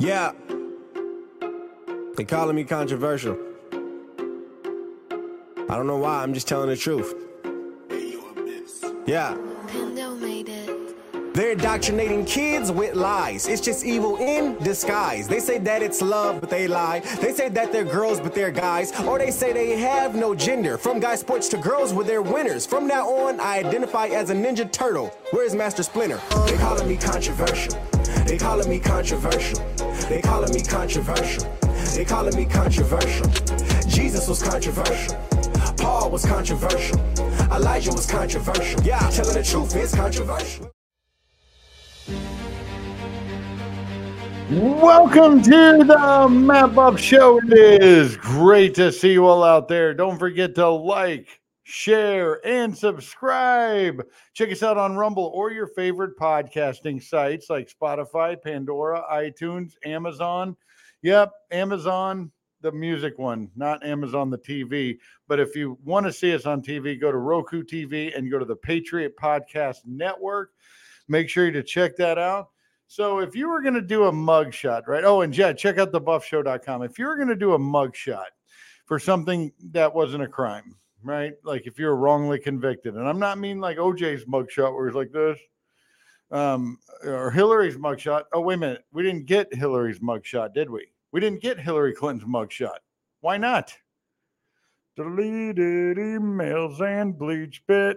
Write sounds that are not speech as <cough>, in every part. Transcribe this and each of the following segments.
Yeah. They calling me controversial. I don't know why, I'm just telling the truth. Yeah. They're indoctrinating kids with lies. It's just evil in disguise. They say that it's love, but they lie. They say that they're girls, but they're guys. Or they say they have no gender. From guy sports to girls, well, they're winners. From now on, I identify as a Ninja Turtle. Where's Master Splinter? They calling me controversial. They calling me controversial. They calling me controversial. They calling me controversial. Jesus was controversial. Paul was controversial. Elijah was controversial. Yeah, telling the truth is controversial. Welcome to the Matt Buff Show. It is great to see you all out there. Don't forget to like, share, and subscribe. Check us out on Rumble or your favorite podcasting sites like Spotify, Pandora, iTunes, Amazon. Yep, Amazon, the music one, not Amazon, the TV. But if you want to see us on TV, go to Roku TV and go to the Patriot Podcast Network. Make sure you to check that out. So if you were going to do a mug shot, right? Oh, and Jed, check out thebuffshow.com. If you were going to do a mug shot for something that wasn't a crime, right? Like if you're wrongly convicted, and I'm not mean like OJ's mug shot where he's like this, um, or Hillary's mug shot. Oh, wait a minute. We didn't get Hillary's mug shot, did we? We didn't get Hillary Clinton's mug shot. Why not? Deleted emails and BleachBit,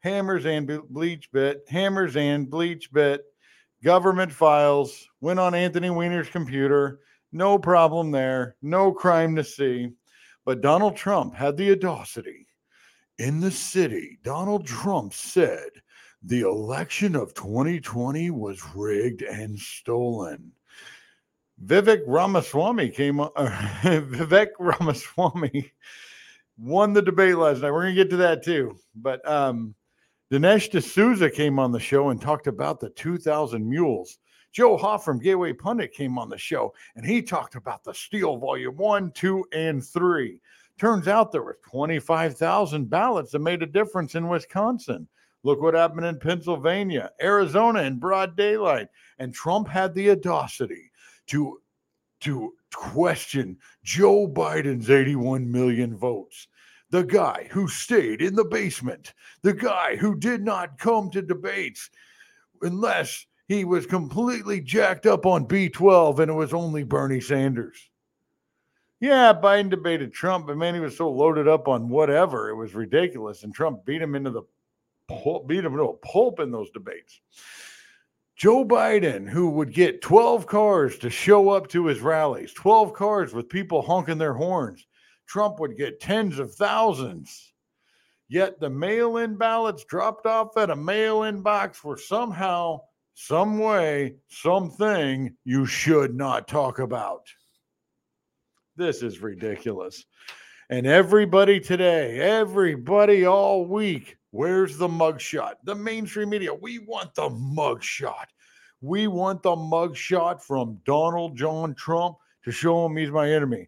hammers and BleachBit, hammers and BleachBit government files, went on Anthony Weiner's computer. No problem there. No crime to see. But Donald Trump had the audacity in the city. Donald Trump said the election of 2020 was rigged and stolen. Vivek Ramaswamy came uh, <laughs> Vivek Ramaswamy won the debate last night. We're going to get to that too. But um, Dinesh D'Souza came on the show and talked about the 2000 Mules. Joe Hoft from Gateway Pundit came on the show and he talked about the Steal Volume 1, 2, and 3. Turns out there were 25,000 ballots that made a difference in Wisconsin. Look what happened in Pennsylvania, Arizona in broad daylight. And Trump had the audacity to, to question Joe Biden's 81 million votes the guy who stayed in the basement, the guy who did not come to debates unless he was completely jacked up on B12 and it was only Bernie Sanders. Yeah, Biden debated Trump, but man, he was so loaded up on whatever. It was ridiculous. And Trump beat him into the pulp, beat him into a pulp in those debates. Joe Biden, who would get 12 cars to show up to his rallies, 12 cars with people honking their horns. Trump would get tens of thousands. Yet the mail in ballots dropped off at a mail in box were somehow, some way, something you should not talk about. This is ridiculous. And everybody today, everybody all week, where's the mugshot? The mainstream media, we want the mugshot. We want the mugshot from Donald John Trump to show him he's my enemy.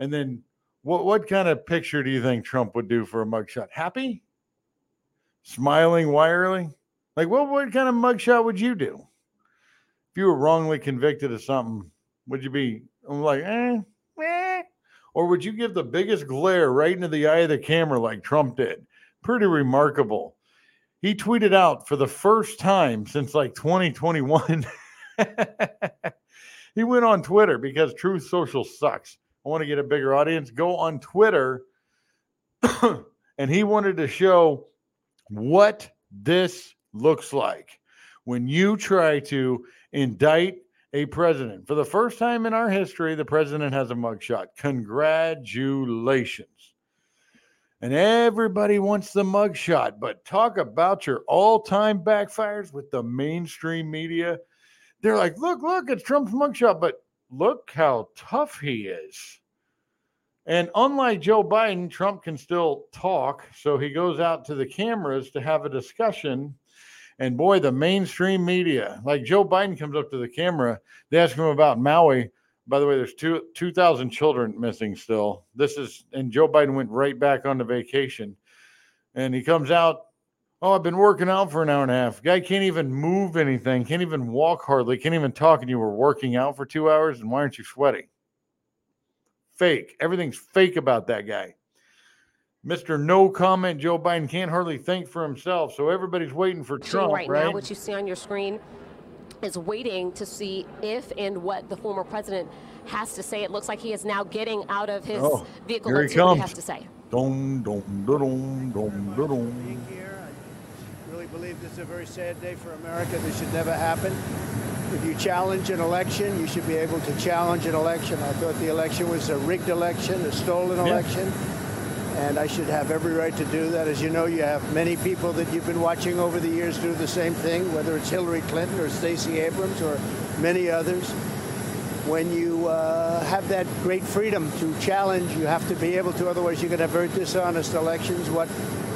And then what what kind of picture do you think Trump would do for a mugshot? Happy? Smiling wirily? Like what what kind of mugshot would you do? If you were wrongly convicted of something, would you be like, eh, eh? Or would you give the biggest glare right into the eye of the camera like Trump did? Pretty remarkable. He tweeted out for the first time since like 2021. <laughs> he went on Twitter because Truth Social sucks. I want to get a bigger audience, go on Twitter. <coughs> and he wanted to show what this looks like when you try to indict a president. For the first time in our history, the president has a mugshot. Congratulations. And everybody wants the mugshot, but talk about your all time backfires with the mainstream media. They're like, look, look, it's Trump's mugshot, but look how tough he is. And unlike Joe Biden, Trump can still talk. So he goes out to the cameras to have a discussion. And boy, the mainstream media, like Joe Biden comes up to the camera, they ask him about Maui. By the way, there's two 2,000 children missing still. This is, and Joe Biden went right back on the vacation. And he comes out, Oh, I've been working out for an hour and a half. Guy can't even move anything, can't even walk hardly, can't even talk, and you were working out for two hours, and why aren't you sweating? Fake. Everything's fake about that guy. Mr. No comment, Joe Biden can't hardly think for himself. So everybody's waiting for Trump, right, right? now, what you see on your screen is waiting to see if and what the former president has to say. It looks like he is now getting out of his Oh, vehicle. here he see what he comes. has to say. Dum, dum. I really believe this is a very sad day for America. This should never happen. If you challenge an election, you should be able to challenge an election. I thought the election was a rigged election, a stolen Yeah. election, and I should have every right to do that. As you know, you have many people that you've been watching over the years do the same thing, whether it's Hillary Clinton or Stacey Abrams or many others. When you uh, have that great freedom to challenge, you have to be able to, otherwise you're going to have very dishonest elections. What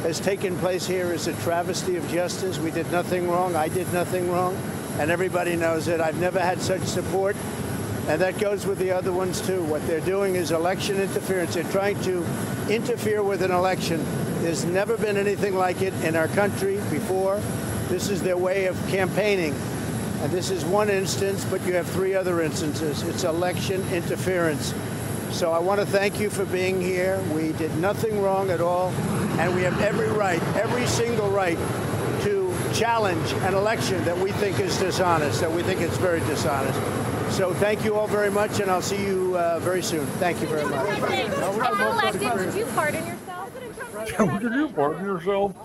has taken place here is a travesty of justice. We did nothing wrong. I did nothing wrong. And everybody knows it. I've never had such support. And that goes with the other ones too. What they're doing is election interference. They're trying to interfere with an election. There's never been anything like it in our country before. This is their way of campaigning. And this is one instance, but you have three other instances. It's election interference. So I want to thank you for being here. We did nothing wrong at all, and we have every right, every single right, to challenge an election that we think is dishonest, that we think it's very dishonest. So thank you all very much, and I'll see you uh, very soon. Thank you very much. How elected would you pardon yourself? Would you pardon yourself?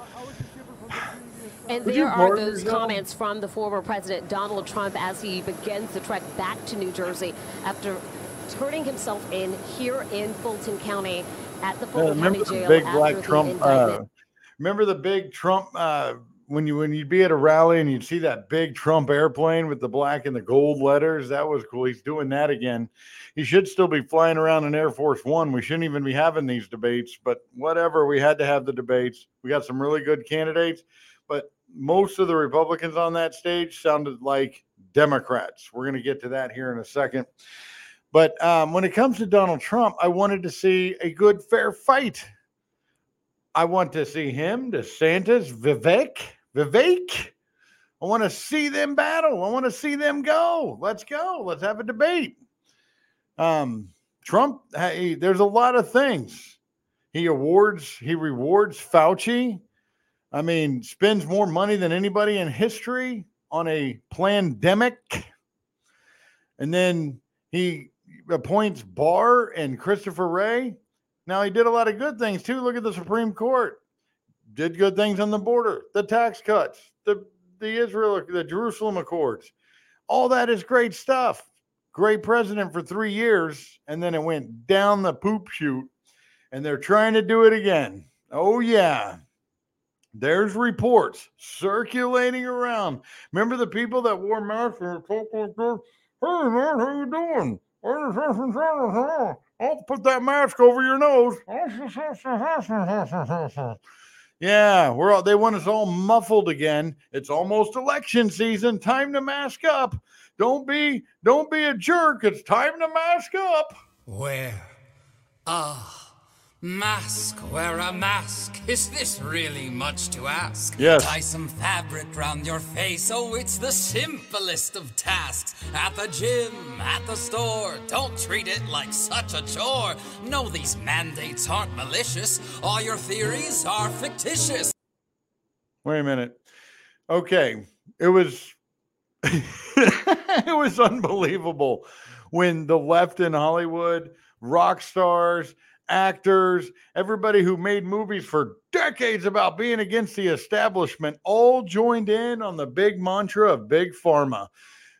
And there are those yourself? comments from the former president Donald Trump as he begins the trek back to New Jersey after turning himself in here in Fulton County at the Yeah, Fulton remember County the Jail big after black the Trump? Uh, remember the big Trump uh, when you when you'd be at a rally and you'd see that big Trump airplane with the black and the gold letters? That was cool. He's doing that again. He should still be flying around in Air Force One. We shouldn't even be having these debates, but whatever. We had to have the debates. We got some really good candidates, but most of the Republicans on that stage sounded like Democrats. We're going to get to that here in a second. But um, when it comes to Donald Trump, I wanted to see a good, fair fight. I want to see him, DeSantis, Vivek, Vivek. I want to see them battle. I want to see them go. Let's go. Let's have a debate. Um, Trump, hey, there's a lot of things. He awards, he rewards Fauci. I mean, spends more money than anybody in history on a pandemic. And then he appoints Barr and Christopher Wray. Now he did a lot of good things too. Look at the Supreme Court. Did good things on the border, the tax cuts, the the Israel, the Jerusalem Accords. All that is great stuff. Great president for three years, and then it went down the poop chute, and they're trying to do it again. Oh yeah. There's reports circulating around. Remember the people that wore masks and? Hey man, how you doing? I'll put that mask over your nose. Yeah, we're all, they want us all muffled again. It's almost election season. Time to mask up. Don't be don't be a jerk. It's time to mask up. Wear a mask. Wear a mask. Is this really much to ask? Yes. Tie some fabric round your face. Oh, it's the simplest of tasks. At the gym, at the store. Don't treat it like such a chore. No, these mandates aren't malicious. All your theories are fictitious. Wait a minute. Okay. It was <laughs> it was unbelievable when the left in Hollywood, rock stars, actors, everybody who made movies for decades about being against the establishment all joined in on the big mantra of big pharma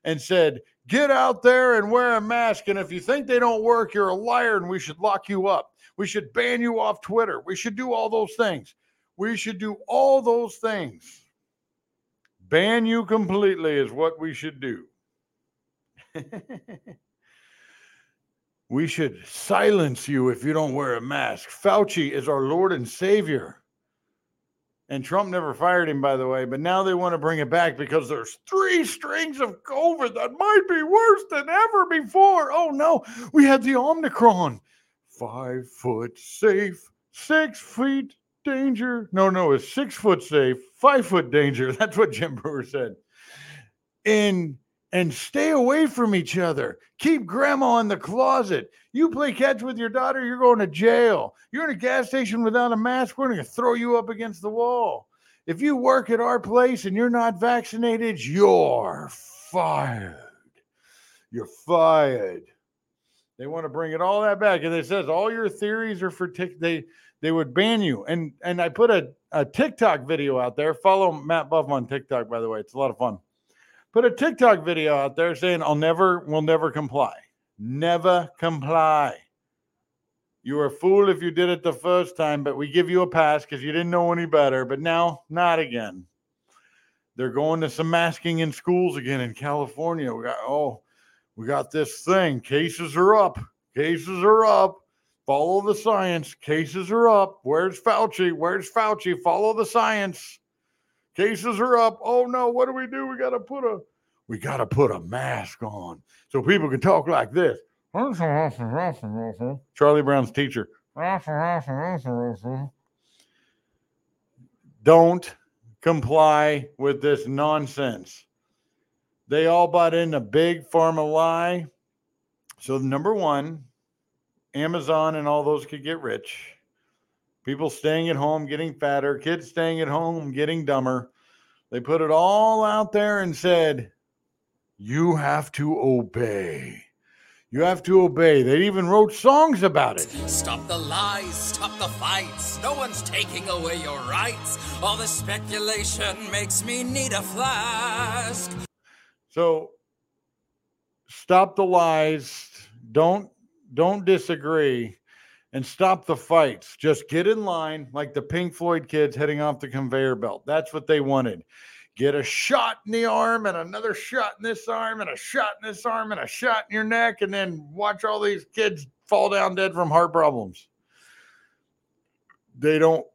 and said, "Get out there and wear a mask and if you think they don't work, you're a liar and we should lock you up. We should ban you off Twitter. We should do all those things. We should do all those things." Ban you completely is what we should do. <laughs> we should silence you if you don't wear a mask. Fauci is our Lord and Savior. And Trump never fired him, by the way, but now they want to bring it back because there's three strings of COVID that might be worse than ever before. Oh no, we had the Omicron. Five foot safe, six feet danger. No, no, it's six foot safe, five foot danger. <laughs> That's what Jim Breuer said. And and stay away from each other. Keep grandma in the closet. You play catch with your daughter, you're going to jail. You're in a gas station without a mask, we're going to throw you up against the wall. If you work at our place and you're not vaccinated, you're fired. You're fired. They want to bring it all that back, and it says all your theories are for tick. They they would ban you. And and I put a, a TikTok video out there. Follow Matt Buff on TikTok, by the way. It's a lot of fun. Put a TikTok video out there saying I'll never will never comply. Never comply. You were a fool if you did it the first time, but we give you a pass because you didn't know any better. But now, not again. They're going to some masking in schools again in California. We got oh, we got this thing. Cases are up. Cases are up. Follow the science. Cases are up. Where's Fauci? Where's Fauci? Follow the science. Cases are up. Oh no, what do we do? We gotta put a we gotta put a mask on so people can talk like this. Charlie Brown's teacher. Don't comply with this nonsense. They all bought in a big pharma lie. So, number one, Amazon and all those could get rich. People staying at home getting fatter, kids staying at home getting dumber. They put it all out there and said, you have to obey. You have to obey. They even wrote songs about it. Stop the lies, stop the fights. No one's taking away your rights. All the speculation makes me need a flask. So stop the lies. Don't don't disagree and stop the fights. Just get in line like the Pink Floyd kids heading off the conveyor belt. That's what they wanted. Get a shot in the arm and another shot in this arm and a shot in this arm and a shot in your neck and then watch all these kids fall down dead from heart problems. They don't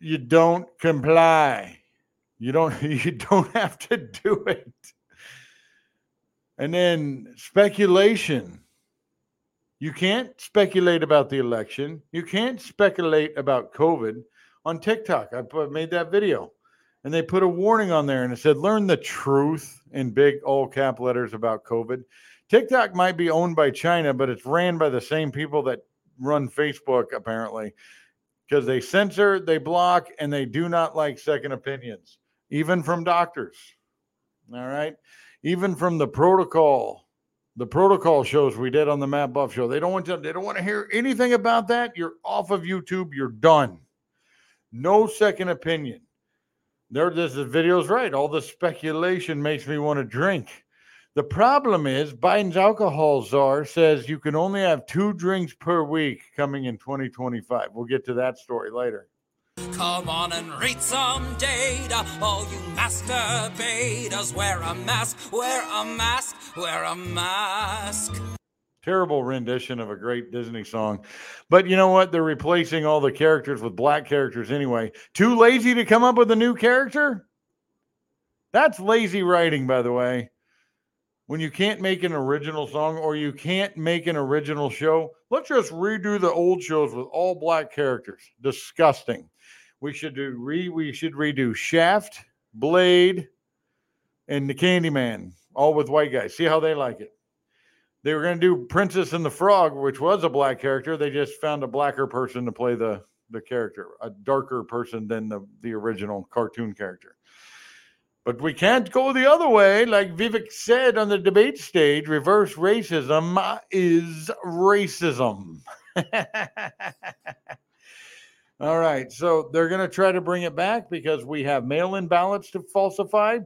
you don't comply. You don't <laughs> you don't have to do it. And then speculation. You can't speculate about the election. You can't speculate about COVID on TikTok. I made that video. And they put a warning on there and it said, learn the truth in big all cap letters about COVID. TikTok might be owned by China, but it's ran by the same people that run Facebook, apparently, because they censor, they block, and they do not like second opinions, even from doctors. All right even from the protocol, the protocol shows we did on the Matt Buff show. They don't want to, they don't want to hear anything about that. You're off of YouTube. You're done. No second opinion. There, this video's right. All the speculation makes me want to drink. The problem is Biden's alcohol czar says you can only have two drinks per week coming in 2025. We'll get to that story later. Come on and read some data. All you masturbators, wear a mask, wear a mask, wear a mask. Terrible rendition of a great Disney song. But you know what? They're replacing all the characters with black characters anyway. Too lazy to come up with a new character? That's lazy writing, by the way. When you can't make an original song or you can't make an original show, let's just redo the old shows with all black characters. Disgusting. We should do re we should redo Shaft, Blade, and the Candyman, all with white guys. See how they like it. They were going to do Princess and the Frog, which was a black character. They just found a blacker person to play the the character, a darker person than the the original cartoon character. But we can't go the other way. Like Vivek said on the debate stage, reverse racism is racism. <laughs> All right. So they're going to try to bring it back because we have mail in ballots to falsify.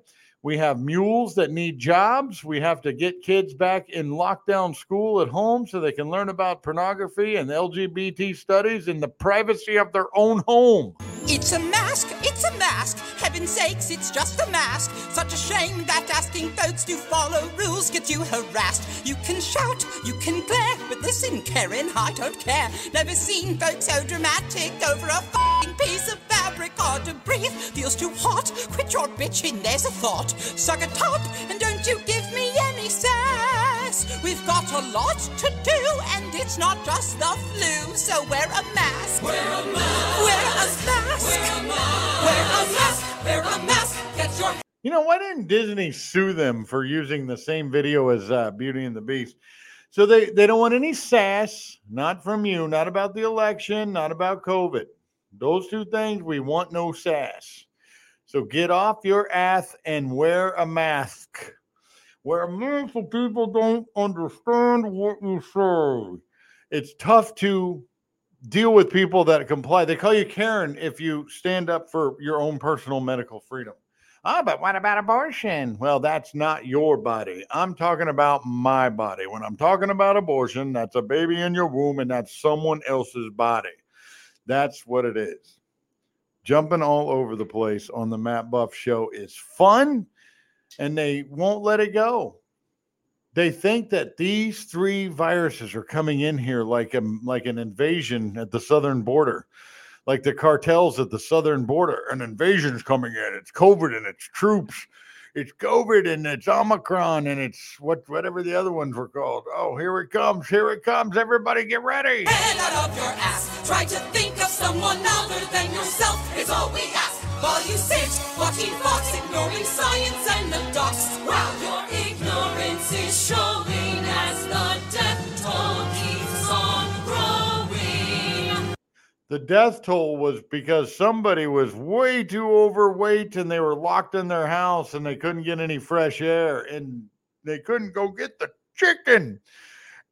We have mules that need jobs. We have to get kids back in lockdown school at home so they can learn about pornography and LGBT studies in the privacy of their own home. It's a mask, it's a mask. Heaven's sakes, it's just a mask. Such a shame that asking folks to follow rules gets you harassed. You can shout, you can glare, but listen, Karen, I don't care. Never seen folks so dramatic over a f***ing piece of fabric. Hard to breathe, feels too hot. Quit your bitching, there's a thought. Suck a top, and don't you give me any sass. We've got a lot to do, and it's not just the flu. So wear a mask. Wear a mask. Wear a mask. Wear a mask. Wear a mask. Wear a mask. Get your You know, why didn't Disney sue them for using the same video as uh, Beauty and the Beast? So they, they don't want any sass, not from you, not about the election, not about COVID. Those two things, we want no sass. So get off your ass and wear a mask. Wear a people don't understand what you say. It's tough to deal with people that comply. They call you Karen if you stand up for your own personal medical freedom. Oh, but what about abortion? Well, that's not your body. I'm talking about my body. When I'm talking about abortion, that's a baby in your womb and that's someone else's body. That's what it is. Jumping all over the place on the Matt Buff show is fun and they won't let it go. They think that these three viruses are coming in here like a, like an invasion at the southern border like the cartels at the southern border. An invasion's coming in. It's COVID and it's troops. It's COVID and it's Omicron and it's what whatever the other ones were called. Oh, here it comes. Here it comes. Everybody get ready. head out of your ass. Try to think of someone other than yourself is all we ask. While you sit watching Fox, ignoring science and the docs. While your ignorance is showing as the The death toll was because somebody was way too overweight and they were locked in their house and they couldn't get any fresh air and they couldn't go get the chicken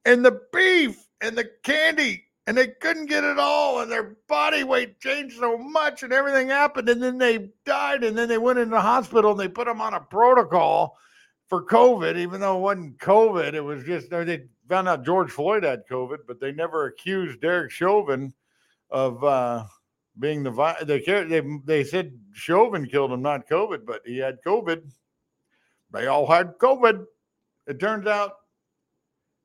and the beef and the candy and they couldn't get it all and their body weight changed so much and everything happened and then they died and then they went into the hospital and they put them on a protocol for COVID, even though it wasn't COVID. It was just they found out George Floyd had COVID, but they never accused Derek Chauvin of uh, being the they they they said Chauvin killed him, not COVID, but he had COVID. They all had COVID. It turns out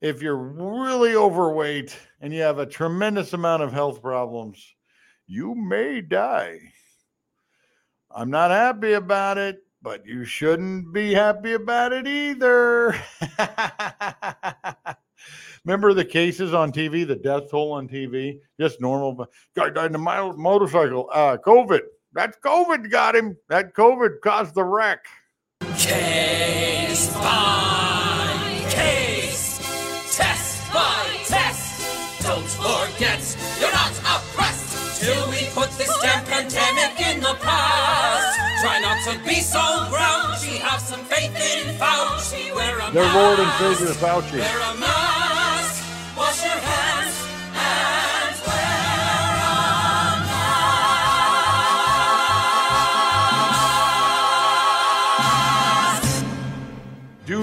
if you're really overweight and you have a tremendous amount of health problems, you may die. I'm not happy about it, but you shouldn't be happy about it either. <laughs> Remember the cases on TV, the death toll on TV? Just normal. Guy died in a mo- motorcycle. Uh, COVID. That's COVID got him. That COVID caused the wreck. Case by case, test by test. Don't forget, you're not oppressed till we put this damn pandemic in the past. Try not to be so grouchy. Have some faith in Fauci. Wear a Their mask. Lord and Savior Fauci. Wear a mask.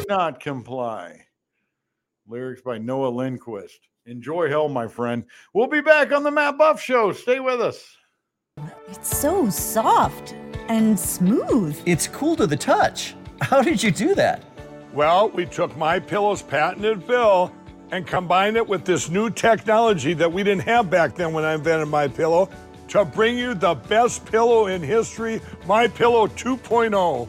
Not comply. Lyrics by Noah Lindquist. Enjoy hell, my friend. We'll be back on the Matt Buff Show. Stay with us. It's so soft and smooth. It's cool to the touch. How did you do that? Well, we took my pillow's patented fill and combined it with this new technology that we didn't have back then when I invented my pillow to bring you the best pillow in history, My Pillow 2.0.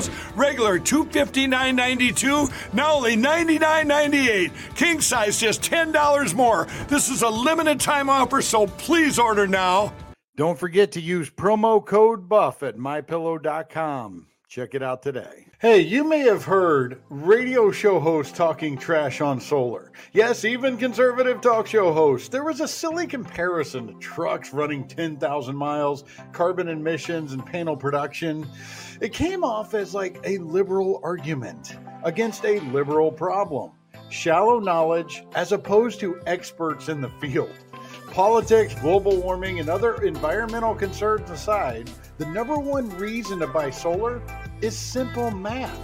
regular $259.92, now only $99.98. King size just $10 more. This is a limited time offer, so please order now. Don't forget to use promo code BUFF at mypillow.com. Check it out today. Hey, you may have heard radio show hosts talking trash on solar. Yes, even conservative talk show hosts. There was a silly comparison to trucks running 10,000 miles, carbon emissions, and panel production. It came off as like a liberal argument against a liberal problem. Shallow knowledge as opposed to experts in the field. Politics, global warming, and other environmental concerns aside, the number one reason to buy solar is simple math.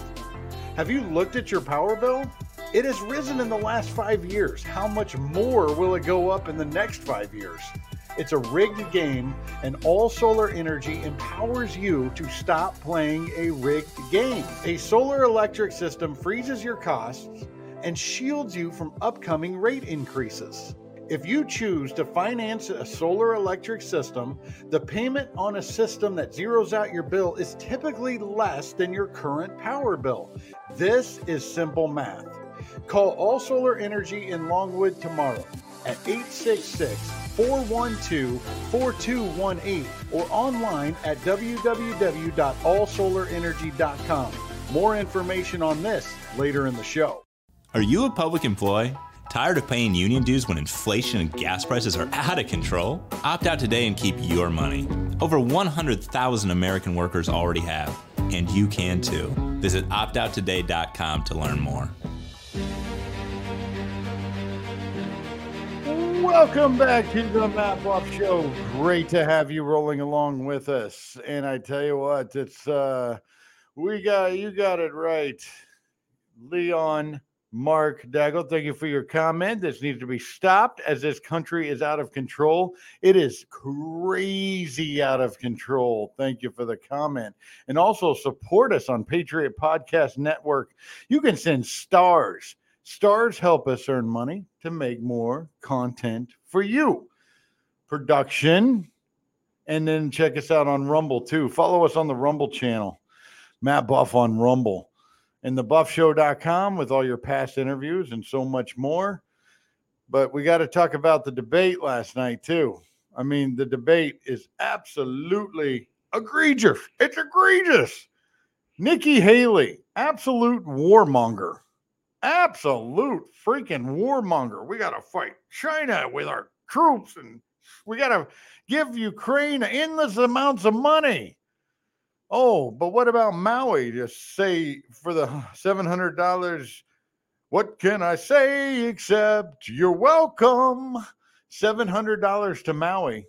Have you looked at your power bill? It has risen in the last five years. How much more will it go up in the next five years? It's a rigged game, and All Solar Energy empowers you to stop playing a rigged game. A solar electric system freezes your costs and shields you from upcoming rate increases. If you choose to finance a solar electric system, the payment on a system that zeroes out your bill is typically less than your current power bill. This is simple math. Call All Solar Energy in Longwood tomorrow at 866 412 4218 or online at www.allsolarenergy.com. More information on this later in the show. Are you a public employee? Tired of paying union dues when inflation and gas prices are out of control? Opt out today and keep your money. Over 100,000 American workers already have, and you can too. Visit optouttoday.com to learn more. Welcome back to the Matt Buff Show. Great to have you rolling along with us. And I tell you what, it's uh we got you got it right. Leon Mark Daggle, thank you for your comment. This needs to be stopped as this country is out of control. It is crazy out of control. Thank you for the comment. And also support us on Patriot Podcast Network. You can send stars. Stars help us earn money to make more content for you. Production. And then check us out on Rumble too. Follow us on the Rumble channel. Matt Buff on Rumble and thebuffshow.com with all your past interviews and so much more. But we got to talk about the debate last night, too. I mean, the debate is absolutely egregious. It's egregious. Nikki Haley, absolute warmonger. Absolute freaking warmonger. We got to fight China with our troops and we got to give Ukraine endless amounts of money. Oh, but what about Maui? Just say for the <sighs> $700, what can I say except you're welcome? $700 to Maui.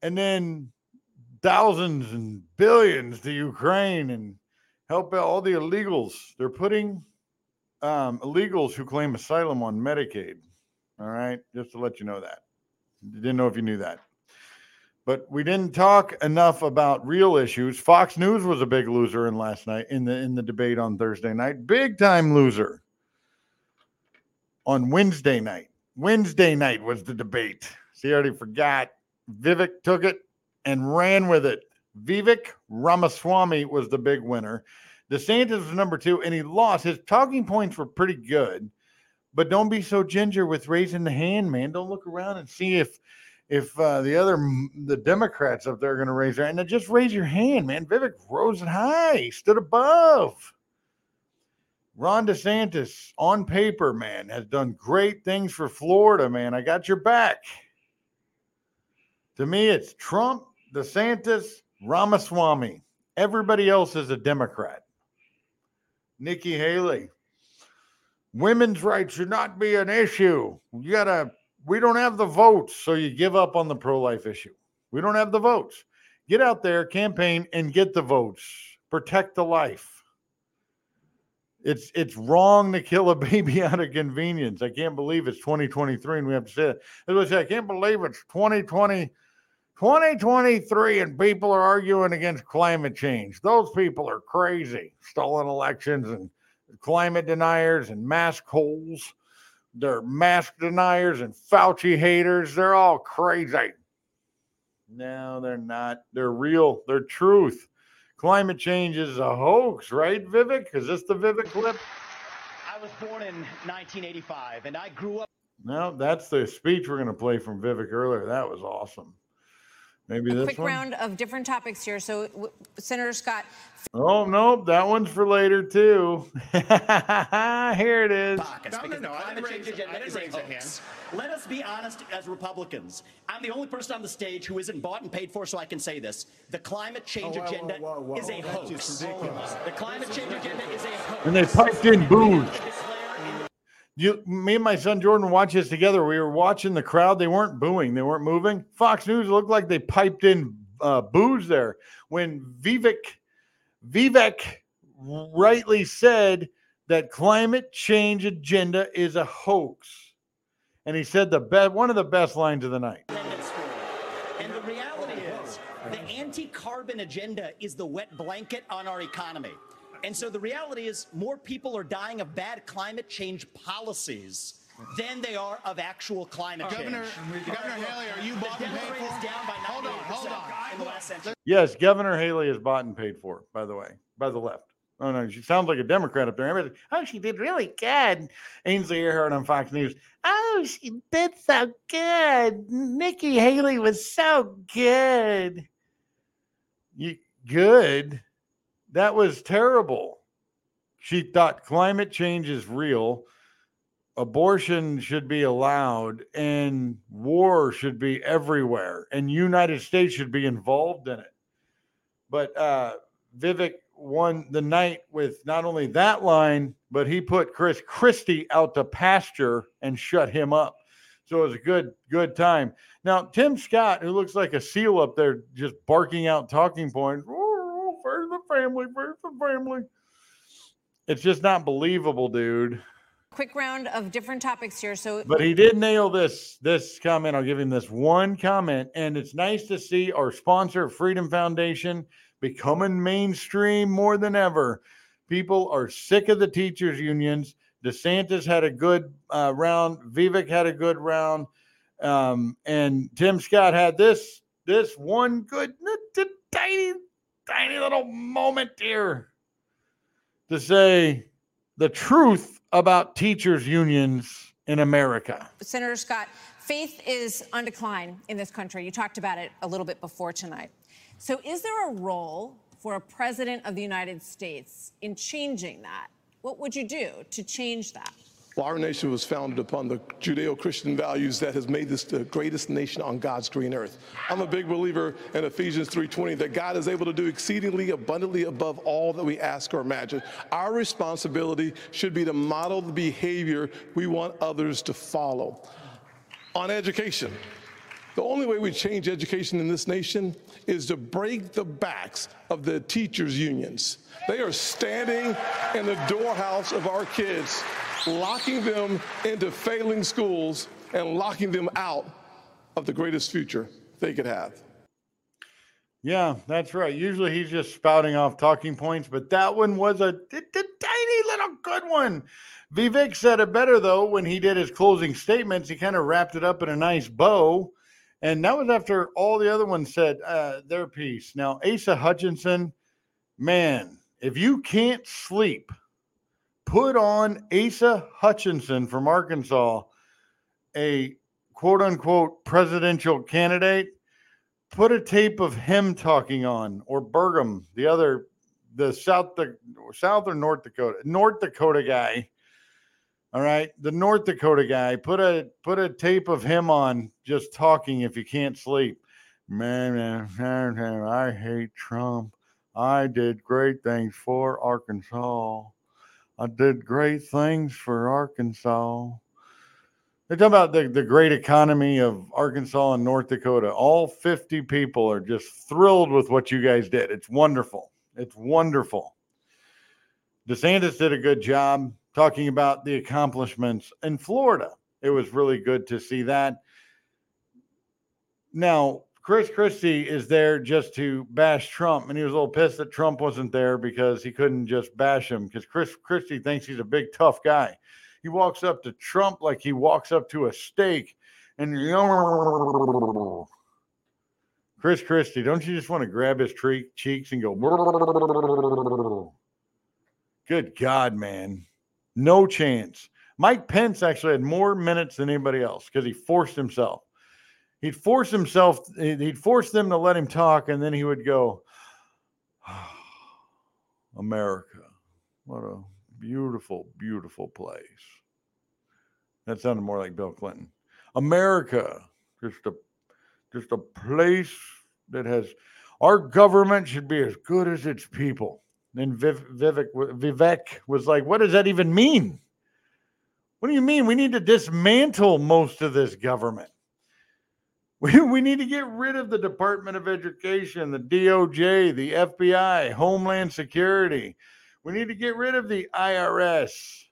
And then thousands and billions to Ukraine and help out all the illegals. They're putting um, illegals who claim asylum on Medicaid. All right, just to let you know that. Didn't know if you knew that. But we didn't talk enough about real issues. Fox News was a big loser in last night in the in the debate on Thursday night. Big time loser. On Wednesday night. Wednesday night was the debate. See, I already forgot. Vivek took it and ran with it. Vivek Ramaswamy was the big winner. DeSantis was number two, and he lost. His talking points were pretty good, but don't be so ginger with raising the hand, man. Don't look around and see if if uh, the other the Democrats up there are going to raise their hand. Just raise your hand, man. Vivek rose it high, stood above. Ron DeSantis, on paper, man, has done great things for Florida, man. I got your back. To me, it's Trump, DeSantis, Ramaswamy. Everybody else is a Democrat. Nikki Haley. Women's rights should not be an issue. You got to, we don't have the votes, so you give up on the pro life issue. We don't have the votes. Get out there, campaign, and get the votes. Protect the life. It's it's wrong to kill a <laughs> baby out of convenience. I can't believe it's 2023 and we have to say it. As I say, I can't believe it's 2020, 2023 and people are arguing against climate change. Those people are crazy. Stolen elections and climate deniers and mask holes. They're mask deniers and Fauci haters. They're all crazy. No, they're not. They're real. They're truth. Climate change is a hoax, right, Vivek? Is this the Vivek clip? I was born in 1985 and I grew up. No, that's the speech we're going to play from Vivek earlier. That was awesome. Maybe a this quick one. round of different topics here. So, w- Senator Scott, Oh no, that one's for later too. <laughs> Here it is. No, no, no. I didn't raise, I didn't raise a hand. Let us be honest as Republicans. I'm the only person on the stage who isn't bought and paid for, so I can say this. The climate oh, change Oh, whoa, agenda whoa, whoa, is a hoax. That's just ridiculous. The climate change agenda is a hoax. And they piped in booze. You, me and my son Jordan watched this together. We were watching the crowd. They weren't booing. They weren't moving. Fox News looked like they piped in uh, booze there when Vivek Vivek rightly said that climate change agenda is a hoax. And he said the best one of the best lines of the night. And the reality is, the anti carbon agenda is the wet blanket on our economy. And so the reality is, more people are dying of bad climate change policies than they are of actual climate Governor, change. Governor Haley, are you The bought and paid for? down by Hold on, hold 98% in the last century. Yes, Governor Haley is bought and paid for, by the way, by the left. Oh no, she sounds like a Democrat up there. Everybody's, oh, she did really good. Ainsley Earhardt on Fox News. Oh, she did so good. Nikki Haley was so good. You good? That was terrible. She thought climate change is real, abortion should be allowed, and war should be everywhere, and United States should be involved in it. But uh, Vivek won the night with not only that line, but he put Chris Christie out to pasture and shut him up. So it was a good, good time. Now, Tim Scott, who looks like a seal up there, just barking out talking points. "Oh, Where's the family? Where's the family? It's just not believable, dude. Quick round of different topics here. So, But he did nail this this comment. I'll give him this one comment, and it's nice to see our sponsor, Freedom Foundation, becoming mainstream more than ever. People are sick of the teachers unions. DeSantis had a good uh, round. Vivek had a good round, um, and Tim Scott had this this one good tiny tiny little moment here to say the truth about teachers unions in America. Senator Scott, faith is on decline in this country. You talked about it a little bit before tonight. So, is there a role for a president of the United States in changing that? What would you do to change that? Well, our nation was founded upon the Judeo Christian values that has made this the greatest nation on God's green earth. I'm a big believer in Ephesians 3:20 that God is able to do exceedingly abundantly above all that we ask or imagine. Our responsibility should be to model the behavior we want others to follow. On education, the only way we change education in this nation is to break the backs of the teachers' unions. They are standing in the doorhouse of our kids, locking them into failing schools and locking them out of the greatest future they could have. Yeah, that's right. Usually he's just spouting off talking points, but that one was a tiny little good one. Vivek said it better though when he did his closing statements. He kind of wrapped it up in a nice bow, and that was after all the other ones said uh, their piece. Now, Asa Hutchinson, man, if you can't sleep, put on Asa Hutchinson from Arkansas, a quote unquote presidential candidate put a tape of him talking on or Burgum, the other, the South, the South or North Dakota, North Dakota guy. All right, the North Dakota guy. Put a put a tape of him on just talking if you can't sleep. Man, man, man, man, I hate Trump. I did great things for Arkansas. I did great things for Arkansas. They talk about the, the great economy of Arkansas and North Dakota. All 50 people are just thrilled with what you guys did. It's wonderful. It's wonderful. DeSantis did a good job talking about the accomplishments in Florida. It was really good to see that. Now, Chris Christie is there just to bash Trump, and he was a little pissed that Trump wasn't there because he couldn't just bash him because Chris Christie thinks he's a big tough guy. He walks up to Trump like he walks up to a steak, and <laughs> Chris Christie, don't you just want to grab his tre- cheeks and go? <laughs> Good God, man, no chance. Mike Pence actually had more minutes than anybody else because he forced himself he'd force himself he'd force them to let him talk and then he would go <sighs> america what a beautiful beautiful place. That sounded more like bill clinton. America just a just a place that has our government should be as good as its people. And Viv, vivek vivek was like what does that even mean? What do you mean? We need to dismantle most of this government we, we need to get rid of the Department of Education, the DOJ, the FBI, Homeland Security. We need to get rid of the IRS.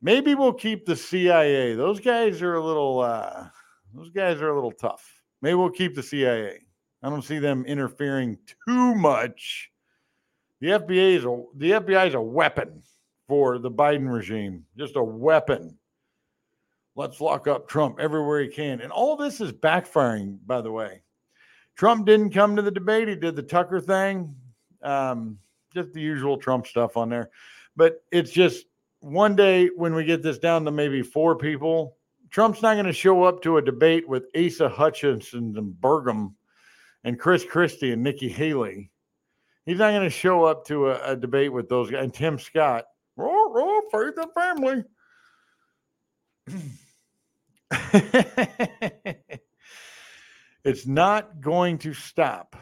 Maybe we'll keep the CIA. Those guys are a little uh those guys are a little tough. Maybe we'll keep the CIA. I don't see them interfering too much. The FBI is a the FBI is a weapon for the Biden regime, just a weapon. Let's lock up Trump everywhere he can. And all this is backfiring, by the way. Trump didn't come to the debate. He did the Tucker thing, um, just the usual Trump stuff on there. But it's just one day when we get this down to maybe four people, Trump's not going to show up to a debate with Asa Hutchinson and Burgum and Chris Christie and Nikki Haley. He's not going to show up to a, a, debate with those guys and Tim Scott. Oh, oh faith and family. <clears throat> <laughs> it's not going to stop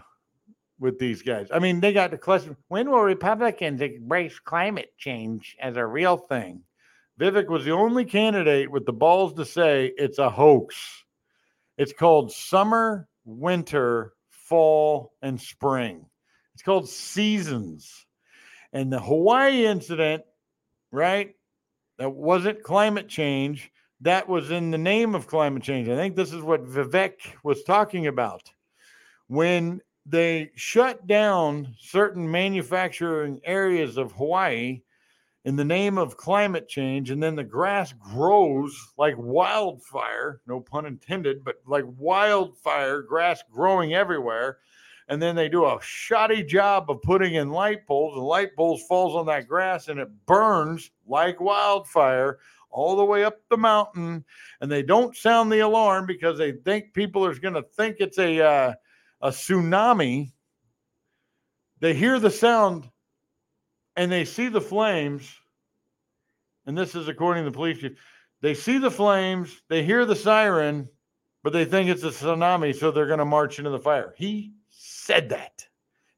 with these guys. I mean, they got the question when will Republicans embrace climate change as a real thing? Vivek was the only candidate with the balls to say it's a hoax. It's called summer, winter, fall, and spring. It's called seasons. And the Hawaii incident, right? That wasn't climate change. That was in the name of climate change. I think this is what Vivek was talking about. When they shut down certain manufacturing areas of Hawaii in the name of climate change, and then the grass grows like wildfire, no pun intended, but like wildfire, grass growing everywhere and then they do a shoddy job of putting in light poles and light poles falls on that grass and it burns like wildfire all the way up the mountain and they don't sound the alarm because they think people are going to think it's a uh, a tsunami they hear the sound and they see the flames and this is according to the police chief they see the flames they hear the siren but they think it's a tsunami so they're going to march into the fire he said that.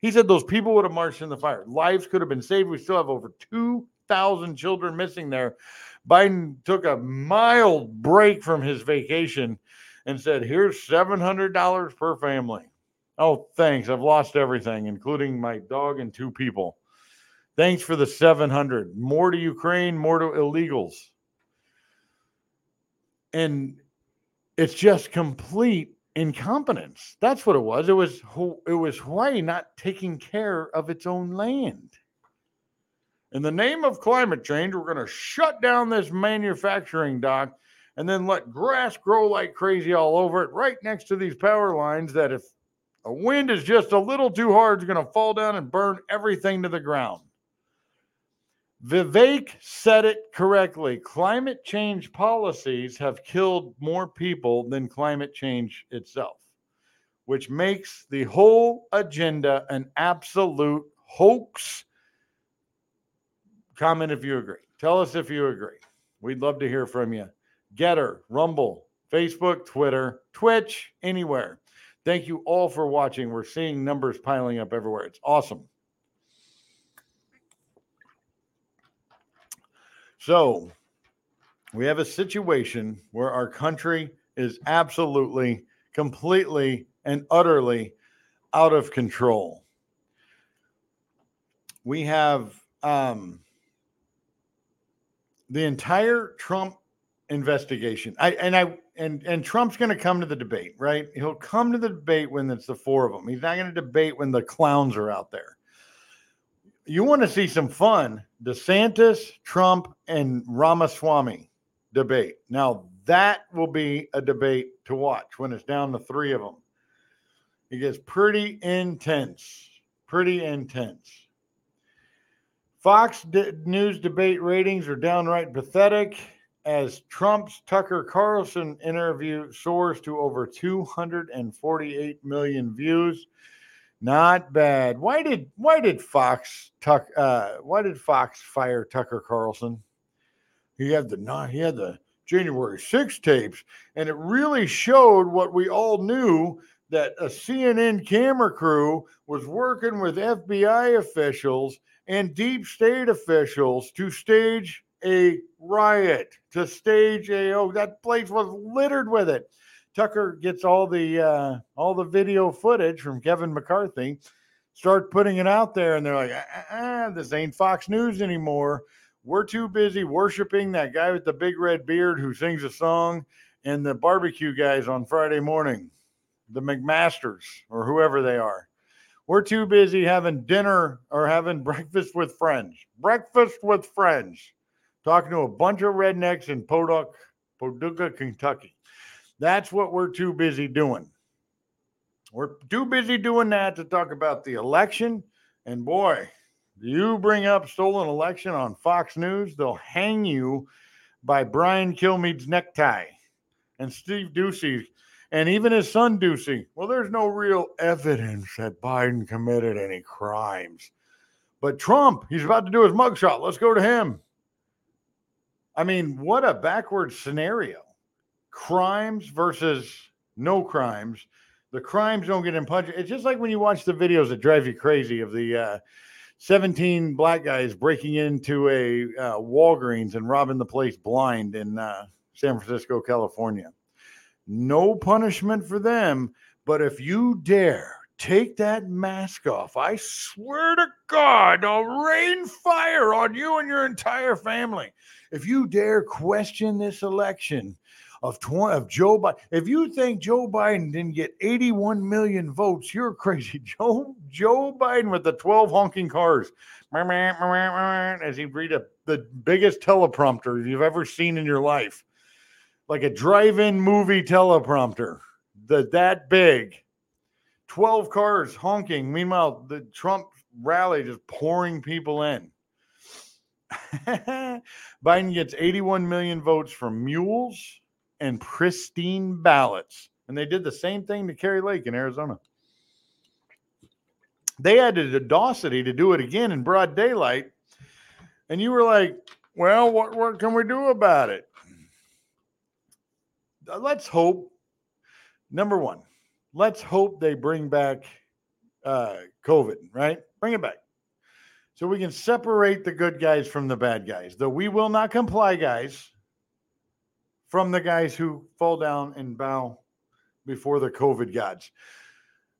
He said those people would have marched in the fire. Lives could have been saved. We still have over 2,000 children missing there. Biden took a mild break from his vacation and said, Here's $700 per family. Oh, thanks. I've lost everything, including my dog and two people. Thanks for the 700. More to Ukraine, more to illegals. And it's just complete incompetence. That's what it was. It was it was Hawaii not taking care of its own land. In the name of climate change, we're going to shut down this manufacturing dock and then let grass grow like crazy all over it right next to these power lines that if a wind is just a little too hard, it's going to fall down and burn everything to the ground. Vivek said it correctly. Climate change policies have killed more people than climate change itself, which makes the whole agenda an absolute hoax. Comment if you agree. Tell us if you agree. We'd love to hear from you. Gettr, Rumble, Facebook, Twitter, Twitch, anywhere. Thank you all for watching. We're seeing numbers piling up everywhere. It's awesome. So we have a situation where our country is absolutely, completely, and utterly out of control. We have um, the entire Trump investigation. I and I and and Trump's going to come to the debate, right? He'll come to the debate when it's the four of them. He's not going to debate when the clowns are out there you want to see some fun, DeSantis, Trump, and Ramaswamy debate. Now, that will be a debate to watch when it's down to three of them. It gets pretty intense, pretty intense. Fox News debate ratings are downright pathetic as Trump's Tucker Carlson interview soars to over 248 million views. Not bad. Why did why did Fox tuck uh why did Fox fire Tucker Carlson? He had the he had the January 6 tapes, and it really showed what we all knew that a CNN camera crew was working with FBI officials and deep state officials to stage a riot, to stage a oh, that place was littered with it. Tucker gets all the uh, all the video footage from Kevin McCarthy, start putting it out there and they're like, ah, this ain't Fox News anymore. We're too busy worshiping that guy with the big red beard who sings a song and the barbecue guys on Friday morning, the McMasters or whoever they are. We're too busy having dinner or having breakfast with friends. Breakfast with friends. Talking to a bunch of rednecks in Podunk, Paducah, Kentucky. That's what we're too busy doing. We're too busy doing that to talk about the election. And boy, you bring up stolen election on Fox News, they'll hang you by Brian Kilmeade's necktie and Steve Doocy and even his son Doocy. Well, there's no real evidence that Biden committed any crimes. But Trump, he's about to do his mugshot. Let's go to him. I mean, what a backward scenario. Crimes versus no crimes. The crimes don't get impugned. It's just like when you watch the videos that drive you crazy of the uh, 17 black guys breaking into a uh, Walgreens and robbing the place blind in uh, San Francisco, California. No punishment for them, but if you dare take that mask off, I swear to God, I'll rain fire on you and your entire family. If you dare question this election, of 20, of Joe Biden. If you think Joe Biden didn't get 81 million votes, you're crazy. <laughs> Joe Joe Biden with the 12 honking cars as he read a, the biggest teleprompter you've ever seen in your life, like a drive-in movie teleprompter, the that big. 12 cars honking. Meanwhile, the Trump rally just pouring people in. <laughs> Biden gets 81 million votes from mules, and pristine ballots. And they did the same thing to Kari Lake in Arizona. They had the audacity to do it again in broad daylight. And you were like, well, what, what can we do about it? Uh, let's hope, number one, let's hope they bring back uh, COVID, right? Bring it back. So we can separate the good guys from the bad guys. The we will not comply guys from the guys who fall down and bow before the COVID gods.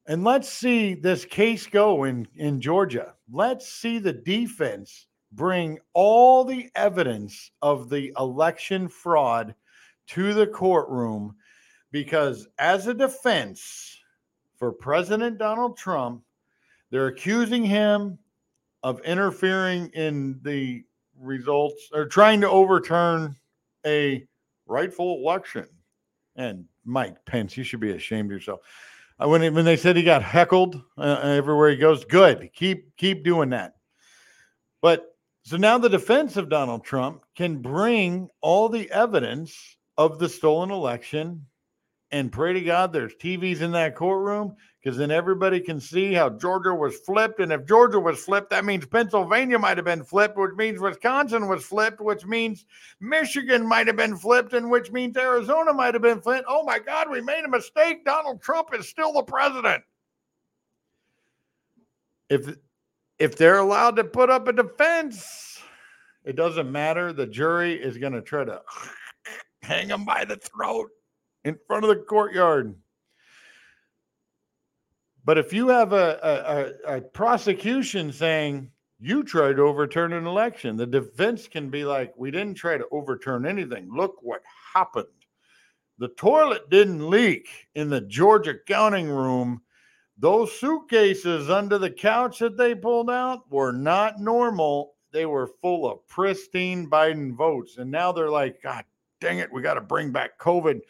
And let's see this case go in, in Georgia. Let's see the defense bring all the evidence of the election fraud to the courtroom because, as a defense for President Donald Trump, they're accusing him of interfering in the results or trying to overturn a rightful election. And Mike Pence, you should be ashamed of yourself. Uh, when when they said he got heckled uh, everywhere he goes, good. Keep keep doing that. But so now the defense of Donald Trump can bring all the evidence of the stolen election and pray to God there's TVs in that courtroom because then everybody can see how Georgia was flipped. And if Georgia was flipped, that means Pennsylvania might have been flipped, which means Wisconsin was flipped, which means Michigan might have been flipped, and which means Arizona might have been flipped. Oh my God, we made a mistake. Donald Trump is still the president. If if they're allowed to put up a defense, it doesn't matter. The jury is going to try to hang him by the throat in front of the courtyard. But if you have a, a, a, prosecution saying you tried to overturn an election, the defense can be like, we didn't try to overturn anything. Look what happened. The toilet didn't leak in the Georgia counting room. Those suitcases under the couch that they pulled out were not normal. They were full of pristine Biden votes. And now they're like, God dang it, we got to bring back COVID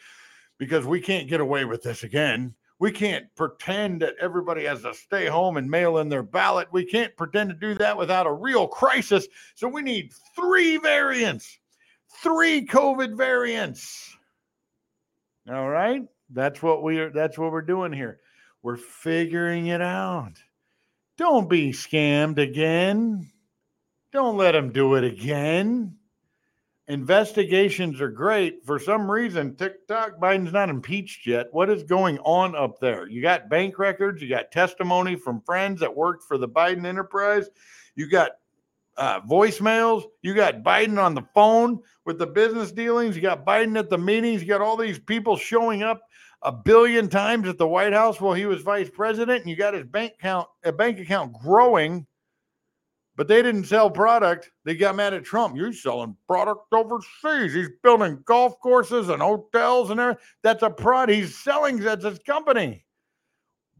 because we can't get away with this again. We can't pretend that everybody has to stay home and mail in their ballot. We can't pretend to do that without a real crisis. So we need three variants, three COVID variants. All right? That's what we are that's what we're doing here. We're figuring it out. Don't be scammed again. Don't let them do it again investigations are great. For some reason, TikTok, Biden's not impeached yet. What is going on up there? You got bank records, you got testimony from friends that worked for the Biden enterprise, you got uh, voicemails, you got Biden on the phone with the business dealings, you got Biden at the meetings, you got all these people showing up a billion times at the White House while he was vice president, and you got his bank account, a bank account growing, but they didn't sell product. They got mad at Trump. You're selling product overseas. He's building golf courses and hotels and everything. That's a prod. He's selling. That's his company.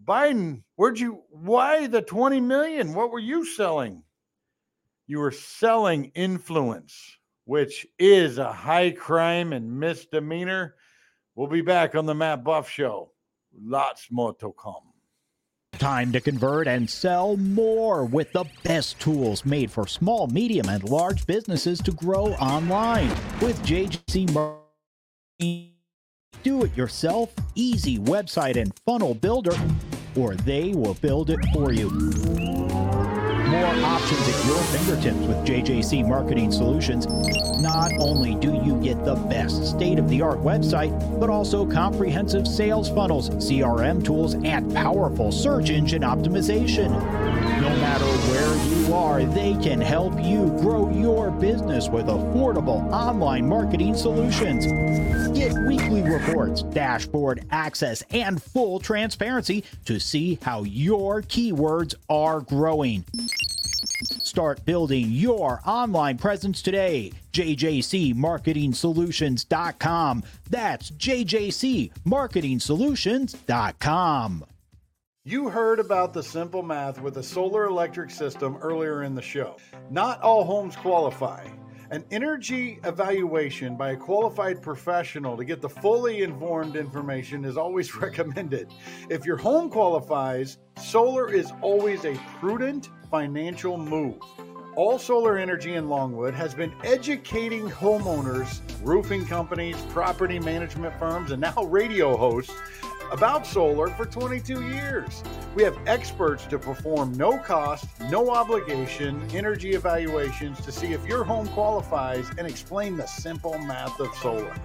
Biden, where'd you? Why the 20 million? What were you selling? You were selling influence, which is a high crime and misdemeanor. We'll be back on the Matt Buff Show. Lots more to come. Time to convert and sell more with the best tools made for small, medium, and large businesses to grow online with JJC Marketing. Do it yourself, easy website and funnel builder, or they will build it for you. More options at your fingertips with JJC Marketing Solutions. Not only do you get the best state of the art website, but also comprehensive sales funnels, CRM tools, and powerful search engine optimization. No matter where you are, they can help you grow your business with affordable online marketing solutions. Get weekly reports, dashboard access, and full transparency to see how your keywords are growing. Start building your online presence today. JJCMarketingSolutions.com. That's JJCMarketingSolutions.com. You heard about the simple math with a solar electric system earlier in the show. Not all homes qualify. An energy evaluation by a qualified professional to get the fully informed information is always <laughs> recommended. If your home qualifies, solar is always a prudent financial move. All Solar Energy in Longwood has been educating homeowners, roofing companies, property management firms, and now radio hosts about solar for 22 years. We have experts to perform no cost, no obligation energy evaluations to see if your home qualifies and explain the simple math of solar.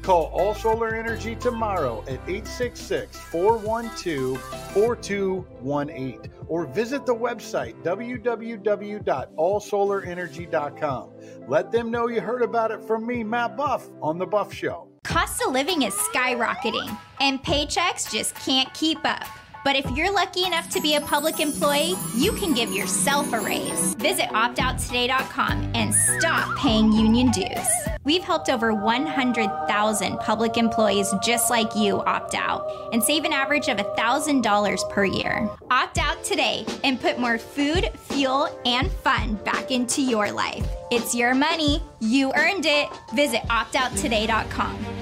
Call All Solar Energy tomorrow at 866 412 4218 or visit the website www.allsolarenergy.com. Let them know you heard about it from me, Matt Buff, on The Buff Show. Cost of living is skyrocketing, and paychecks just can't keep up. But if you're lucky enough to be a public employee, you can give yourself a raise. Visit optouttoday.com and stop paying union dues. We've helped over 100,000 public employees just like you opt out and save an average of $1,000 per year. Opt out today and put more food, fuel, and fun back into your life. It's your money. You earned it. Visit optouttoday.com.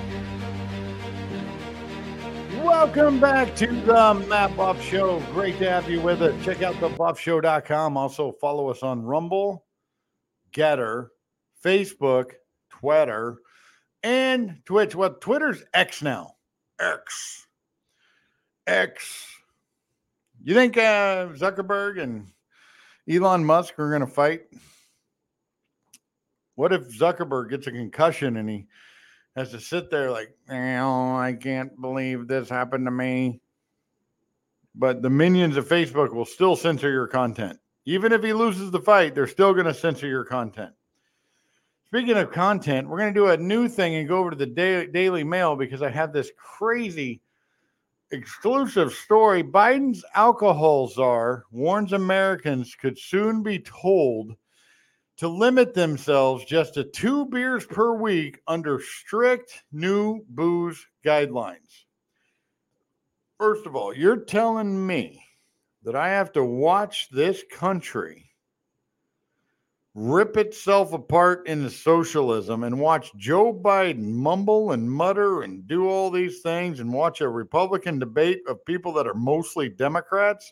Welcome back to the Matt Buff Show. Great to have you with us. Check out thebuffshow.com. Also, follow us on Rumble, Gettr, Facebook, Twitter, and Twitch. Well, Twitter's X now. X. X. You think uh, Zuckerberg and Elon Musk are going to fight? What if Zuckerberg gets a concussion and he has to sit there like, oh, I can't believe this happened to me. But the minions of Facebook will still censor your content. Even if he loses the fight, they're still going to censor your content. Speaking of content, we're going to do a new thing and go over to the Daily, Daily Mail because I have this crazy exclusive story. Biden's alcohol czar warns Americans could soon be told to limit themselves just to two beers per week under strict new booze guidelines. First of all, you're telling me that I have to watch this country rip itself apart into socialism and watch Joe Biden mumble and mutter and do all these things and watch a Republican debate of people that are mostly Democrats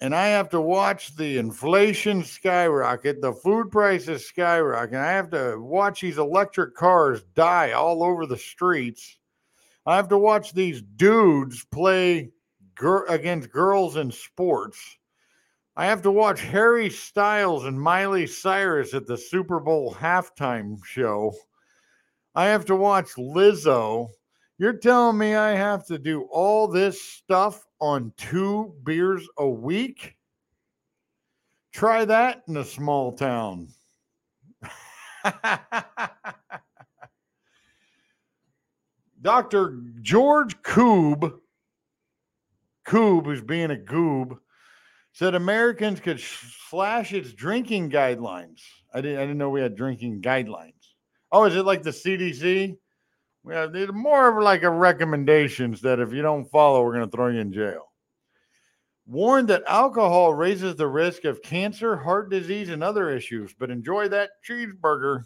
and I have to watch the inflation skyrocket, the food prices skyrocket. I have to watch these electric cars die all over the streets. I have to watch these dudes play gir- against girls in sports. I have to watch Harry Styles and Miley Cyrus at the Super Bowl halftime show. I have to watch Lizzo. You're telling me I have to do all this stuff on two beers a week. Try that in a small town. <laughs> Dr. George Koob, Koob, who's being a goob, said Americans could slash its drinking guidelines. I didn't, I didn't know we had drinking guidelines. Oh, is it like the CDC? Yeah, they're more of like a recommendations that if you don't follow, we're going to throw you in jail. Warned that alcohol raises the risk of cancer, heart disease, and other issues, but enjoy that cheeseburger.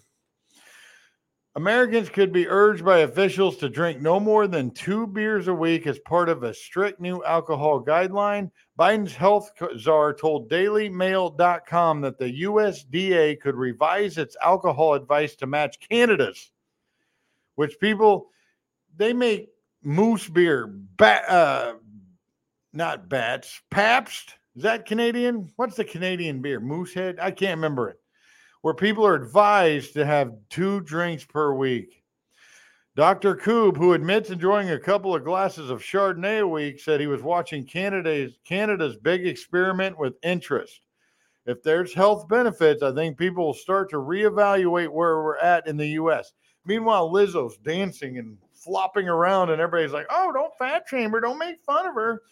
Americans could be urged by officials to drink no more than two beers a week as part of a strict new alcohol guideline. Biden's health czar told DailyMail.com that the USDA could revise its alcohol advice to match Canada's, which people they make moose beer, uh, not bats, Pabst. Is that Canadian? What's the Canadian beer? Moosehead? I can't remember it where people are advised to have two drinks per week. Dr. Koob, who admits enjoying a couple of glasses of Chardonnay a week, said he was watching Canada's Canada's big experiment with interest. If there's health benefits, I think people will start to reevaluate where we're at in the US. Meanwhile, Lizzo's dancing and flopping around, and everybody's like, oh, don't fat chamber, don't make fun of her.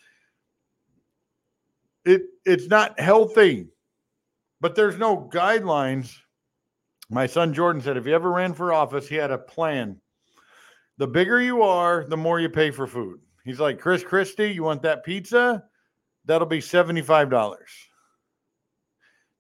It it's not healthy but there's no guidelines. My son Jordan said if he ever ran for office, he had a plan. The bigger you are, the more you pay for food. He's like, Chris Christie, you want that pizza? That'll be $75.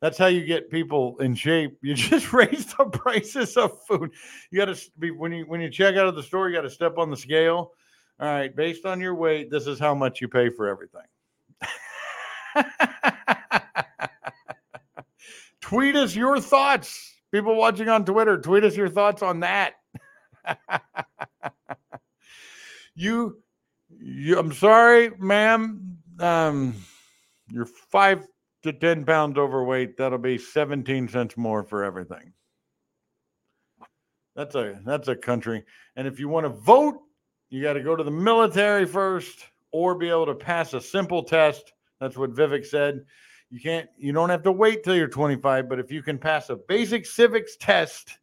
That's how you get people in shape. You <laughs> just raise the prices of food. You got to be when you when you check out of the store, you got to step on the scale. All right, based on your weight, this is how much you pay for everything. <laughs> tweet us your thoughts. People watching on Twitter, tweet us your thoughts on that. <laughs> you, you, I'm sorry, ma'am. Um, you're five to 10 pounds overweight. That'll be 17 cents more for everything. That's a that's a country. And if you want to vote, you got to go to the military first or be able to pass a simple test. That's what Vivek said. You can't, you don't have to wait till you're 25, but if you can pass a basic civics test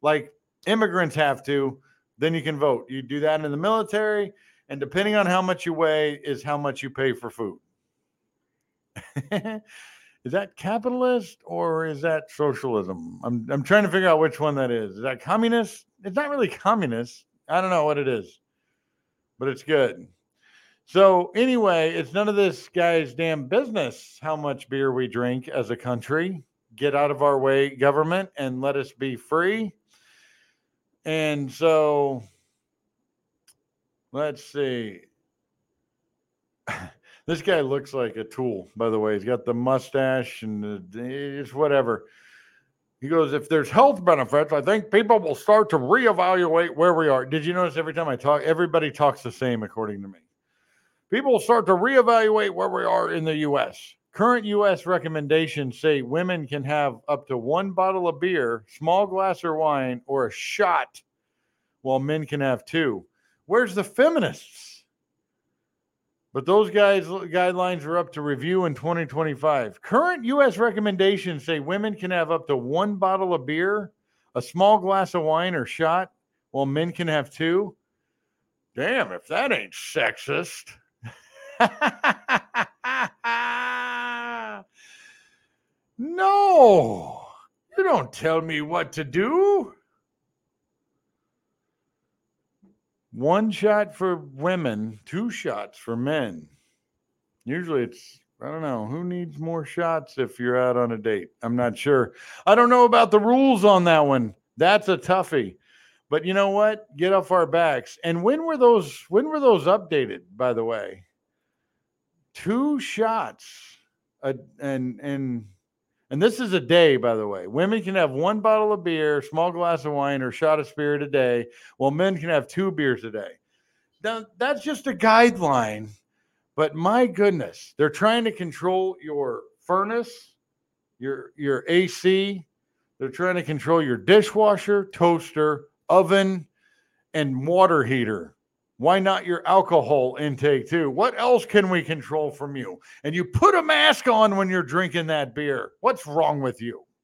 like immigrants have to, then you can vote. You do that in the military, and depending on how much you weigh, is how much you pay for food. <laughs> is that capitalist or is that socialism? I'm, I'm trying to figure out which one that is. Is that communist? It's not really communist. I don't know what it is, but it's good. So anyway, it's none of this guy's damn business how much beer we drink as a country. Get out of our way, government, and let us be free. And so let's see. <laughs> this guy looks like a tool, by the way. He's got the mustache and it's whatever. He goes, if there's health benefits, I think people will start to reevaluate where we are. Did you notice every time I talk, everybody talks the same, according to me? people will start to reevaluate where we are in the U.S. Current U.S. recommendations say women can have up to one bottle of beer, small glass of wine, or a shot, while men can have two. Where's the feminists? But those guys uh, guidelines are up to review in 2025. Current U.S. recommendations say women can have up to one bottle of beer, a small glass of wine or shot, while men can have two. Damn, if that ain't sexist. <laughs> no, you don't tell me what to do. One shot for women, two shots for men. Usually it's, I don't know, who needs more shots if you're out on a date? I'm not sure. I don't know about the rules on that one. That's a toughie. But you know what? Get off our backs. And when were those when were those updated, by the way? two shots a, and and and this is a day by the way. Women can have one bottle of beer small glass of wine or shot of spirit a day while men can have two beers a day. Now that's just a guideline but my goodness they're trying to control your furnace your your ac they're trying to control your dishwasher toaster oven and water heater why not your alcohol intake too? What else can we control from you? And you put a mask on when you're drinking that beer. What's wrong with you?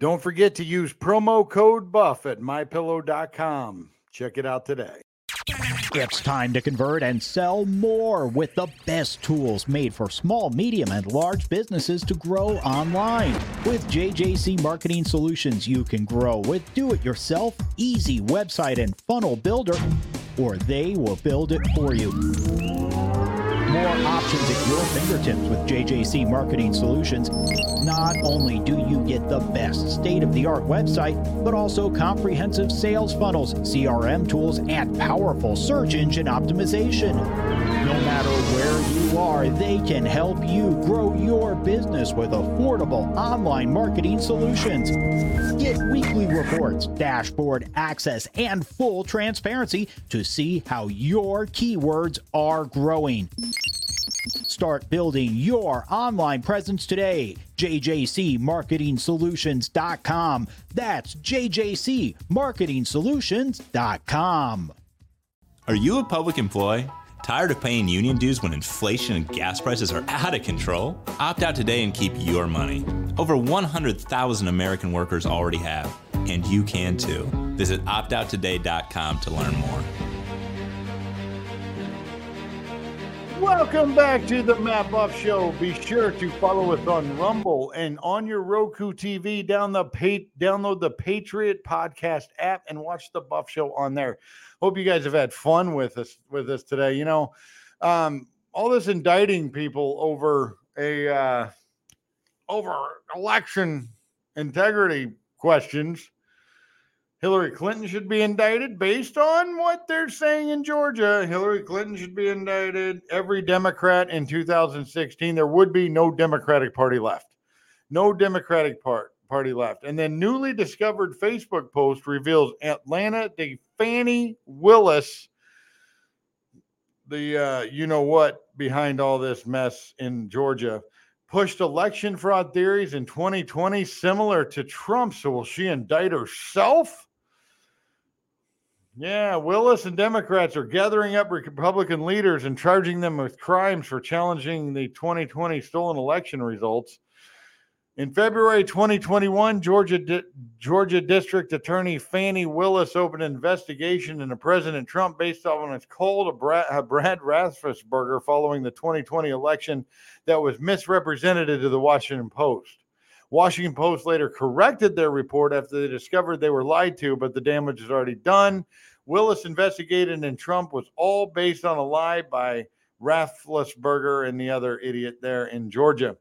Don't forget to use promo code BUFF at mypillow.com. Check it out today. It's time to convert and sell more with the best tools made for small, medium, and large businesses to grow online. With JJC Marketing Solutions, you can grow with do it yourself, easy website and funnel builder, or they will build it for you. More options at your fingertips with JJC Marketing Solutions. Not only do you get the best state of the art website, but also comprehensive sales funnels, CRM tools, and powerful search engine optimization. No matter where you are, they can help you grow your business with affordable online marketing solutions. Get weekly reports, dashboard access, and full transparency to see how your keywords are growing. Start building your online presence today. JJCMarketingSolutions.com. That's JJCMarketingSolutions.com. Are you a public employee? Tired of paying union dues when inflation and gas prices are out of control? Opt out today and keep your money. Over 100,000 American workers already have, and you can too. Visit optouttoday.com to learn more. Welcome back to the Matt Buff Show. Be sure to follow us on Rumble and on your Roku TV. Down the pa- download the Patriot Podcast app and watch the Buff Show on there. Hope you guys have had fun with us with us today. You know, um, all this indicting people over a uh, over election integrity questions. Hillary Clinton should be indicted based on what they're saying in Georgia. Hillary Clinton should be indicted. Every Democrat in 2016, there would be no Democratic Party left. No Democratic part, Party left. And then newly discovered Facebook post reveals Atlanta de Fani Willis, the uh, you know what behind all this mess in Georgia, pushed election fraud theories in 2020 similar to Trump. So will she indict herself? Yeah, Willis and Democrats are gathering up Republican leaders and charging them with crimes for challenging the 2020 stolen election results. In February 2021, Georgia Di- Georgia District Attorney Fani Willis opened an investigation into President Trump based on its call to Brad, Brad following the 2020 election that was misrepresented to the Washington Post. Washington Post later corrected their report after they discovered they were lied to, but the damage is already done. Willis investigated, and Trump was all based on a lie by Raffensperger and the other idiot there in Georgia.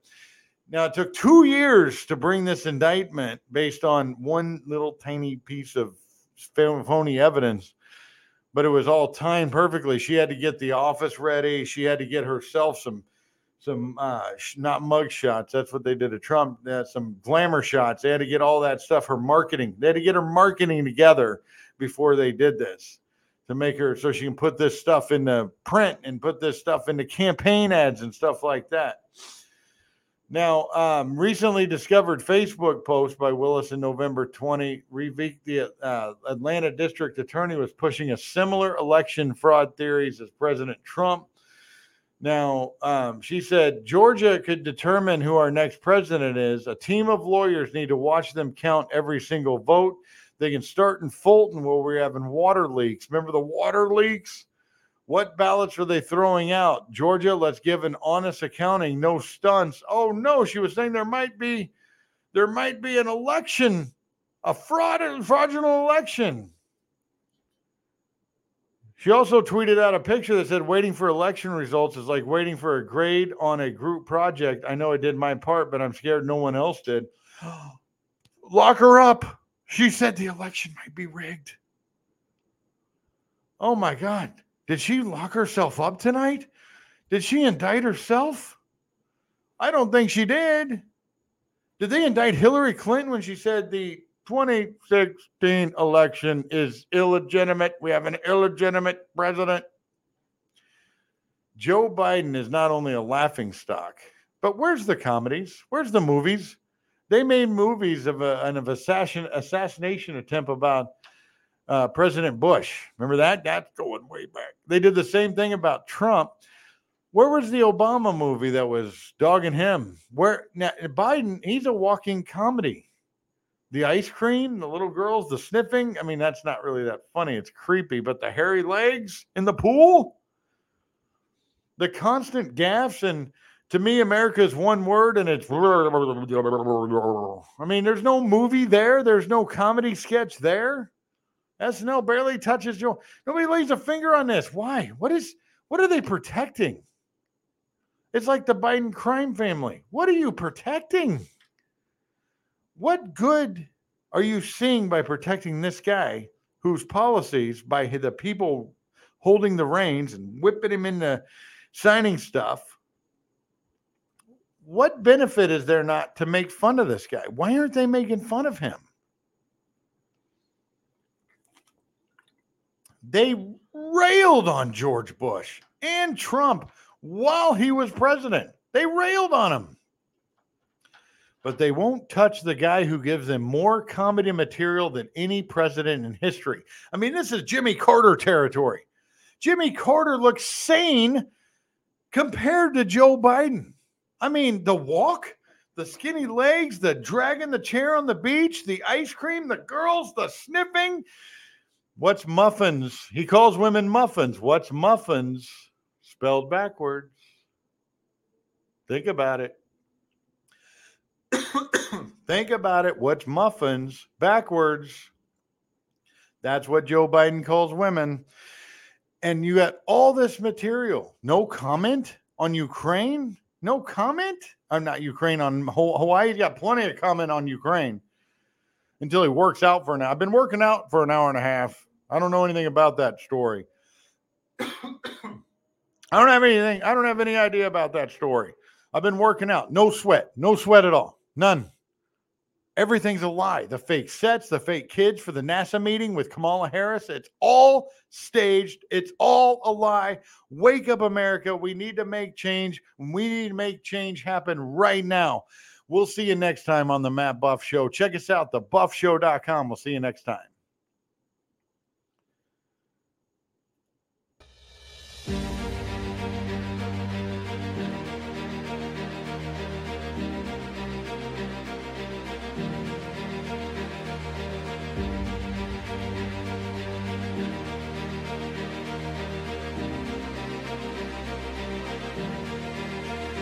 Now, it took two years to bring this indictment based on one little tiny piece of phony evidence, but it was all timed perfectly. She had to get the office ready. She had to get herself some some uh, not mug shots. That's what they did to Trump. Some glamour shots. They had to get all that stuff. Her marketing. They had to get her marketing together before they did this to make her so she can put this stuff into print and put this stuff into campaign ads and stuff like that. Now, um, recently discovered Facebook post by Willis in November 20 revealed the uh, Atlanta district attorney was pushing a similar election fraud theories as President Trump. Now, um, she said Georgia could determine who our next president is. A team of lawyers need to watch them count every single vote. They can start in Fulton where we're having water leaks. Remember the water leaks? What ballots are they throwing out? Georgia, let's give an honest accounting, no stunts. Oh no, she was saying there might be there might be an election, a fraud, fraudulent election. She also tweeted out a picture that said, waiting for election results is like waiting for a grade on a group project. I know I did my part, but I'm scared no one else did. <gasps> Lock her up. She said the election might be rigged. Oh my God. Did she lock herself up tonight? Did she indict herself? I don't think she did. Did they indict Hillary Clinton when she said the 2016 election is illegitimate? We have an illegitimate president. Joe Biden is not only a laughing stock, but where's the comedies? Where's the movies? They made movies of a, an of assassin, assassination attempt about uh, President Bush. Remember that? That's going way back. They did the same thing about Trump. Where was the Obama movie that was dogging him? Where now Biden? He's a walking comedy. The ice cream, the little girls, the sniffing. I mean, that's not really that funny. It's creepy, but the hairy legs in the pool, the constant gaffes, and to me, America is one word, and it's. I mean, there's no movie there. There's no comedy sketch there. SNL barely touches Joe. Nobody lays a finger on this. Why? What is what are they protecting? It's like the Biden crime family. What are you protecting? What good are you seeing by protecting this guy whose policies, by the people holding the reins and whipping him into signing stuff? What benefit is there not to make fun of this guy? Why aren't they making fun of him? They railed on George Bush and Trump while he was president. They railed on him. But they won't touch the guy who gives them more comedy material than any president in history. I mean, this is Jimmy Carter territory. Jimmy Carter looks sane compared to Joe Biden. I mean, the walk, the skinny legs, the dragging the chair on the beach, the ice cream, the girls, the sniffing. What's muffins? He calls women muffins. What's muffins spelled backwards? Think about it. <coughs> Think about it. What's muffins backwards? That's what Joe Biden calls women. And you got all this material. No comment on Ukraine. No comment. I'm not Ukraine on Hawaii. He's got plenty of comment on Ukraine until he works out for an hour. I've been working out for an hour and a half. I don't know anything about that story. I don't have anything. I don't have any idea about that story. I've been working out. No sweat. No sweat at all. None. Everything's a lie. The fake sets, the fake kids for the NASA meeting with Kamala Harris. It's all staged. It's all a lie. Wake up, America. We need to make change. We need to make change happen right now. We'll see you next time on the Matt Buff Show. Check us out, thebuffshow.com. We'll see you next time.